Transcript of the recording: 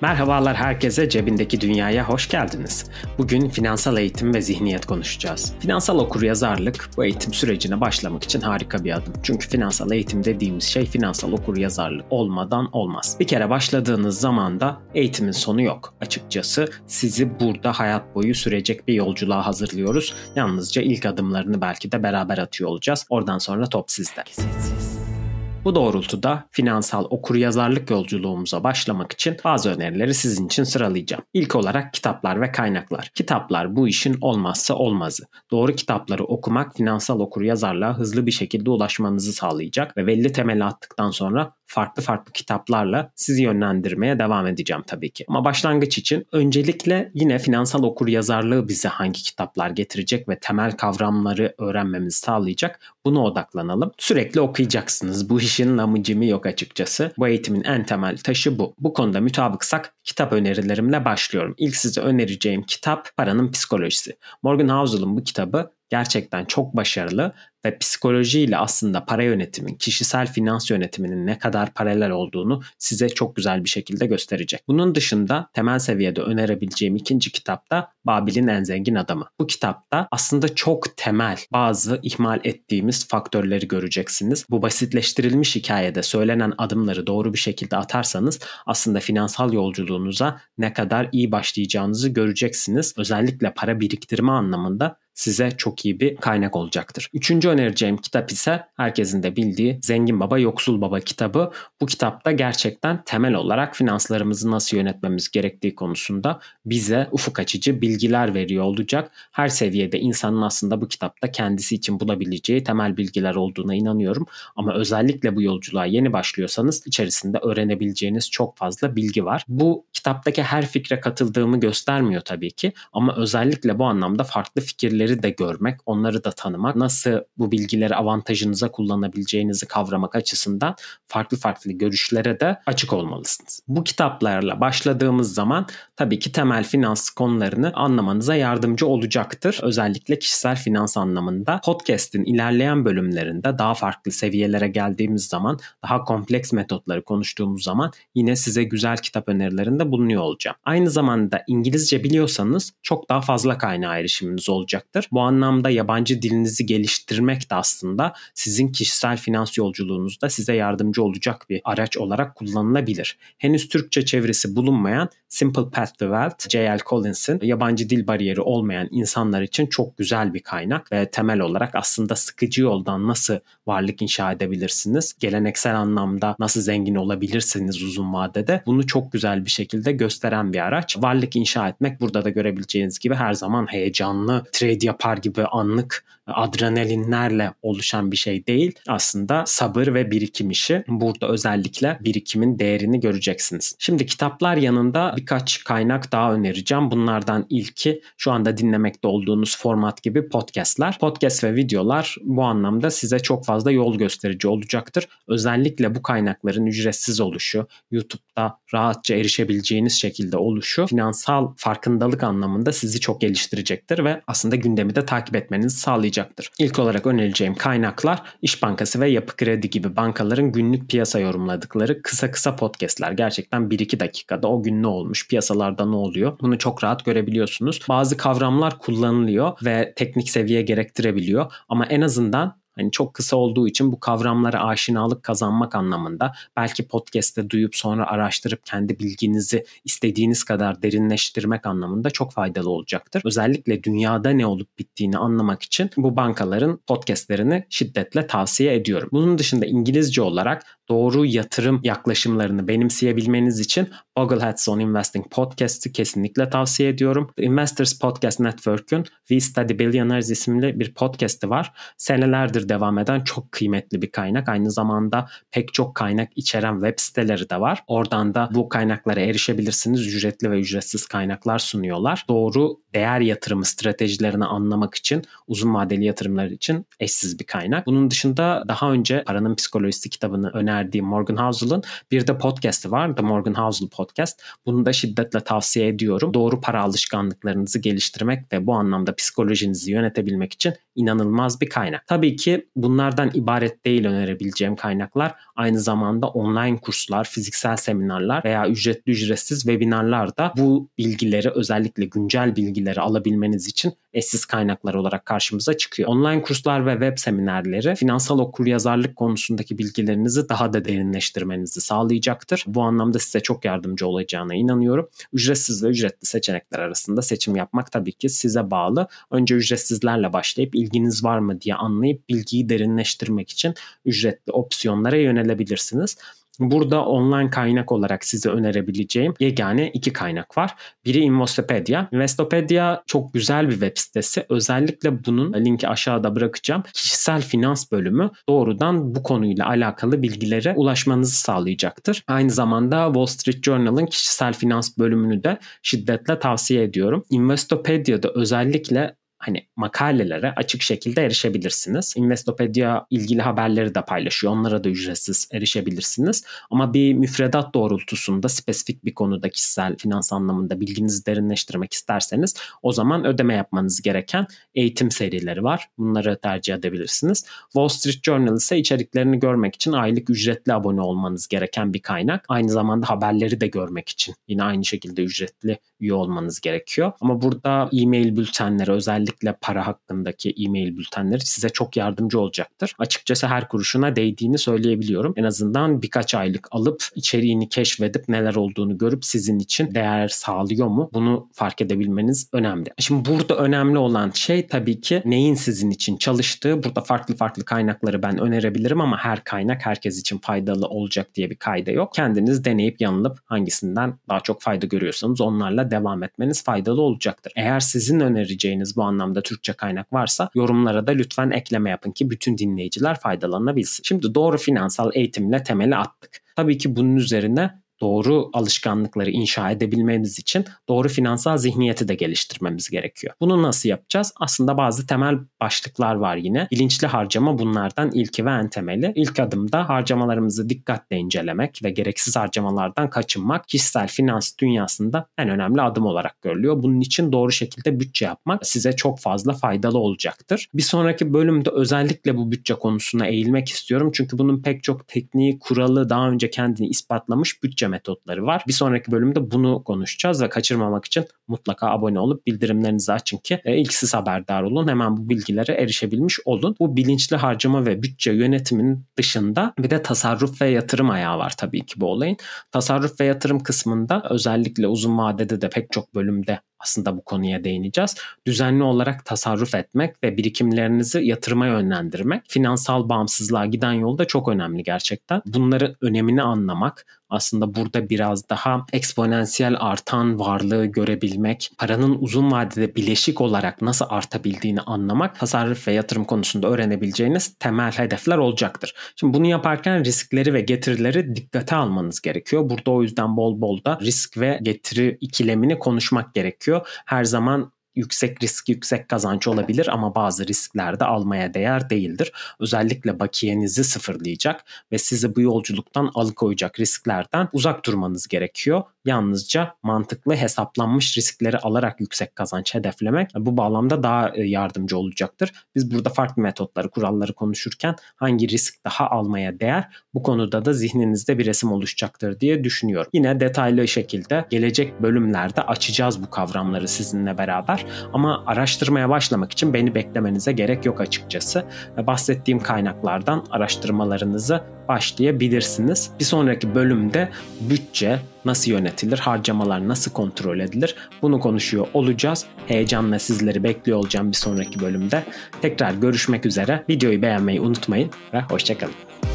Merhabalar herkese Cebindeki Dünyaya hoş geldiniz. Bugün finansal eğitim ve zihniyet konuşacağız. Finansal okuryazarlık bu eğitim sürecine başlamak için harika bir adım. Çünkü finansal eğitim dediğimiz şey finansal okuryazarlık olmadan olmaz. Bir kere başladığınız zaman da eğitimin sonu yok. Açıkçası sizi burada hayat boyu sürecek bir yolculuğa hazırlıyoruz. Yalnızca ilk adımlarını belki de beraber atıyor olacağız. Oradan sonra top sizde. Sessiz. Bu doğrultuda finansal okuryazarlık yolculuğumuza başlamak için bazı önerileri sizin için sıralayacağım. İlk olarak kitaplar ve kaynaklar. Kitaplar bu işin olmazsa olmazı. Doğru kitapları okumak finansal okuryazarlığa hızlı bir şekilde ulaşmanızı sağlayacak ve belli temeli attıktan sonra farklı farklı kitaplarla sizi yönlendirmeye devam edeceğim tabii ki. Ama başlangıç için öncelikle yine finansal okur yazarlığı bize hangi kitaplar getirecek ve temel kavramları öğrenmemizi sağlayacak buna odaklanalım. Sürekli okuyacaksınız. Bu işin namıcımı yok açıkçası. Bu eğitimin en temel taşı bu. Bu konuda mütabıksak kitap önerilerimle başlıyorum. İlk size önereceğim kitap Paranın Psikolojisi. Morgan Housel'ın bu kitabı gerçekten çok başarılı ve psikolojiyle aslında para yönetimin, kişisel finans yönetiminin ne kadar paralel olduğunu size çok güzel bir şekilde gösterecek. Bunun dışında temel seviyede önerebileceğim ikinci kitap da Babil'in en zengin adamı. Bu kitapta aslında çok temel bazı ihmal ettiğimiz faktörleri göreceksiniz. Bu basitleştirilmiş hikayede söylenen adımları doğru bir şekilde atarsanız aslında finansal yolculuğunuza ne kadar iyi başlayacağınızı göreceksiniz. Özellikle para biriktirme anlamında size çok iyi bir kaynak olacaktır. Üçüncü önereceğim kitap ise herkesin de bildiği Zengin Baba Yoksul Baba kitabı. Bu kitapta gerçekten temel olarak finanslarımızı nasıl yönetmemiz gerektiği konusunda bize ufuk açıcı bilgiler veriyor olacak. Her seviyede insanın aslında bu kitapta kendisi için bulabileceği temel bilgiler olduğuna inanıyorum. Ama özellikle bu yolculuğa yeni başlıyorsanız içerisinde öğrenebileceğiniz çok fazla bilgi var. Bu kitaptaki her fikre katıldığımı göstermiyor tabii ki ama özellikle bu anlamda farklı fikirleri de görmek, onları da tanımak, nasıl bu bilgileri avantajınıza kullanabileceğinizi kavramak açısından farklı farklı görüşlere de açık olmalısınız. Bu kitaplarla başladığımız zaman tabii ki temel finans konularını anlamanıza yardımcı olacaktır. Özellikle kişisel finans anlamında podcast'in ilerleyen bölümlerinde daha farklı seviyelere geldiğimiz zaman daha kompleks metotları konuştuğumuz zaman yine size güzel kitap önerilerinde bulunuyor olacağım. Aynı zamanda İngilizce biliyorsanız çok daha fazla kaynağa erişiminiz olacaktır. Bu anlamda yabancı dilinizi geliştirmek de aslında sizin kişisel finans yolculuğunuzda size yardımcı olacak bir araç olarak kullanılabilir. Henüz Türkçe çevirisi bulunmayan Simple Path to Wealth, J.L. Collins'in yabancı dil bariyeri olmayan insanlar için çok güzel bir kaynak ve temel olarak aslında sıkıcı yoldan nasıl varlık inşa edebilirsiniz, geleneksel anlamda nasıl zengin olabilirsiniz uzun vadede bunu çok güzel bir şekilde gösteren bir araç. Varlık inşa etmek burada da görebileceğiniz gibi her zaman heyecanlı, trade yapar gibi anlık adrenalinlerle oluşan bir şey değil. Aslında sabır ve birikim işi. Burada özellikle birikimin değerini göreceksiniz. Şimdi kitaplar yanında birkaç kaynak daha önereceğim. Bunlardan ilki şu anda dinlemekte olduğunuz format gibi podcastler. Podcast ve videolar bu anlamda size çok fazla yol gösterici olacaktır. Özellikle bu kaynakların ücretsiz oluşu, YouTube'da rahatça erişebileceğiniz şekilde oluşu finansal farkındalık anlamında sizi çok geliştirecektir ve aslında gündemi de takip etmenizi sağlayacaktır. İlk olarak önereceğim kaynaklar İş Bankası ve Yapı Kredi gibi bankaların günlük piyasa yorumladıkları kısa kısa podcastler. Gerçekten 1-2 dakikada o gün ne olmuş, piyasalarda ne oluyor bunu çok rahat görebiliyorsunuz. Bazı kavramlar kullanılıyor ve teknik seviye gerektirebiliyor ama en azından Hani çok kısa olduğu için bu kavramlara aşinalık kazanmak anlamında belki podcast'te duyup sonra araştırıp kendi bilginizi istediğiniz kadar derinleştirmek anlamında çok faydalı olacaktır. Özellikle dünyada ne olup bittiğini anlamak için bu bankaların podcast'lerini şiddetle tavsiye ediyorum. Bunun dışında İngilizce olarak doğru yatırım yaklaşımlarını benimseyebilmeniz için Bogleheads on Investing podcast'ı kesinlikle tavsiye ediyorum. The Investors Podcast Network'ün We Study Billionaires isimli bir podcast'ı var. Senelerdir devam eden çok kıymetli bir kaynak. Aynı zamanda pek çok kaynak içeren web siteleri de var. Oradan da bu kaynaklara erişebilirsiniz. Ücretli ve ücretsiz kaynaklar sunuyorlar. Doğru değer yatırımı stratejilerini anlamak için uzun vadeli yatırımlar için eşsiz bir kaynak. Bunun dışında daha önce Paranın Psikolojisi kitabını öner önerdiğim Morgan Housel'ın bir de podcast'i var. The Morgan Housel Podcast. Bunu da şiddetle tavsiye ediyorum. Doğru para alışkanlıklarınızı geliştirmek ve bu anlamda psikolojinizi yönetebilmek için inanılmaz bir kaynak. Tabii ki bunlardan ibaret değil önerebileceğim kaynaklar. Aynı zamanda online kurslar, fiziksel seminarlar veya ücretli ücretsiz webinarlar da bu bilgileri özellikle güncel bilgileri alabilmeniz için eşsiz kaynaklar olarak karşımıza çıkıyor. Online kurslar ve web seminerleri finansal okuryazarlık konusundaki bilgilerinizi daha da derinleştirmenizi sağlayacaktır. Bu anlamda size çok yardımcı olacağına inanıyorum. Ücretsiz ve ücretli seçenekler arasında seçim yapmak tabii ki size bağlı. Önce ücretsizlerle başlayıp ilginiz var mı diye anlayıp bilgiyi derinleştirmek için ücretli opsiyonlara yönelebilirsiniz. Burada online kaynak olarak size önerebileceğim yegane iki kaynak var. Biri Investopedia. Investopedia çok güzel bir web sitesi. Özellikle bunun linki aşağıda bırakacağım. Kişisel finans bölümü doğrudan bu konuyla alakalı bilgilere ulaşmanızı sağlayacaktır. Aynı zamanda Wall Street Journal'ın kişisel finans bölümünü de şiddetle tavsiye ediyorum. Investopedia'da özellikle hani makalelere açık şekilde erişebilirsiniz. Investopedia ilgili haberleri de paylaşıyor. Onlara da ücretsiz erişebilirsiniz. Ama bir müfredat doğrultusunda spesifik bir konuda kişisel finans anlamında bilginizi derinleştirmek isterseniz o zaman ödeme yapmanız gereken eğitim serileri var. Bunları tercih edebilirsiniz. Wall Street Journal ise içeriklerini görmek için aylık ücretli abone olmanız gereken bir kaynak. Aynı zamanda haberleri de görmek için yine aynı şekilde ücretli üye olmanız gerekiyor. Ama burada e-mail bültenleri özellikle para hakkındaki e-mail bültenleri size çok yardımcı olacaktır. Açıkçası her kuruşuna değdiğini söyleyebiliyorum. En azından birkaç aylık alıp içeriğini keşfedip neler olduğunu görüp sizin için değer sağlıyor mu? Bunu fark edebilmeniz önemli. Şimdi burada önemli olan şey tabii ki neyin sizin için çalıştığı. Burada farklı farklı kaynakları ben önerebilirim ama her kaynak herkes için faydalı olacak diye bir kayda yok. Kendiniz deneyip yanılıp hangisinden daha çok fayda görüyorsanız onlarla devam etmeniz faydalı olacaktır. Eğer sizin önereceğiniz bu anlamda Türkçe kaynak varsa yorumlara da lütfen ekleme yapın ki bütün dinleyiciler faydalanabilsin. Şimdi doğru finansal eğitimle temeli attık. Tabii ki bunun üzerine doğru alışkanlıkları inşa edebilmemiz için doğru finansal zihniyeti de geliştirmemiz gerekiyor. Bunu nasıl yapacağız? Aslında bazı temel başlıklar var yine. Bilinçli harcama bunlardan ilki ve en temeli. İlk adımda harcamalarımızı dikkatle incelemek ve gereksiz harcamalardan kaçınmak kişisel finans dünyasında en önemli adım olarak görülüyor. Bunun için doğru şekilde bütçe yapmak size çok fazla faydalı olacaktır. Bir sonraki bölümde özellikle bu bütçe konusuna eğilmek istiyorum. Çünkü bunun pek çok tekniği, kuralı daha önce kendini ispatlamış bütçe bütçe metotları var. Bir sonraki bölümde bunu konuşacağız ve kaçırmamak için mutlaka abone olup bildirimlerinizi açın ki e, ilk siz haberdar olun. Hemen bu bilgilere erişebilmiş olun. Bu bilinçli harcama ve bütçe yönetiminin dışında bir de tasarruf ve yatırım ayağı var tabii ki bu olayın. Tasarruf ve yatırım kısmında özellikle uzun vadede de pek çok bölümde aslında bu konuya değineceğiz. Düzenli olarak tasarruf etmek ve birikimlerinizi yatırıma yönlendirmek finansal bağımsızlığa giden yolda çok önemli gerçekten. Bunların önemini anlamak, aslında burada biraz daha eksponansiyel artan varlığı görebilmek, paranın uzun vadede bileşik olarak nasıl artabildiğini anlamak, tasarruf ve yatırım konusunda öğrenebileceğiniz temel hedefler olacaktır. Şimdi bunu yaparken riskleri ve getirileri dikkate almanız gerekiyor. Burada o yüzden bol bol da risk ve getiri ikilemini konuşmak gerekiyor. Her zaman yüksek risk yüksek kazanç olabilir ama bazı riskler de almaya değer değildir. Özellikle bakiyenizi sıfırlayacak ve sizi bu yolculuktan alıkoyacak risklerden uzak durmanız gerekiyor. Yalnızca mantıklı hesaplanmış riskleri alarak yüksek kazanç hedeflemek bu bağlamda daha e, yardımcı olacaktır. Biz burada farklı metotları, kuralları konuşurken hangi risk daha almaya değer bu konuda da zihninizde bir resim oluşacaktır diye düşünüyorum. Yine detaylı şekilde gelecek bölümlerde açacağız bu kavramları sizinle beraber. Ama araştırmaya başlamak için beni beklemenize gerek yok açıkçası. Bahsettiğim kaynaklardan araştırmalarınızı başlayabilirsiniz. Bir sonraki bölümde bütçe nasıl yönetilir, harcamalar nasıl kontrol edilir bunu konuşuyor olacağız. Heyecanla sizleri bekliyor olacağım bir sonraki bölümde. Tekrar görüşmek üzere. Videoyu beğenmeyi unutmayın ve hoşçakalın.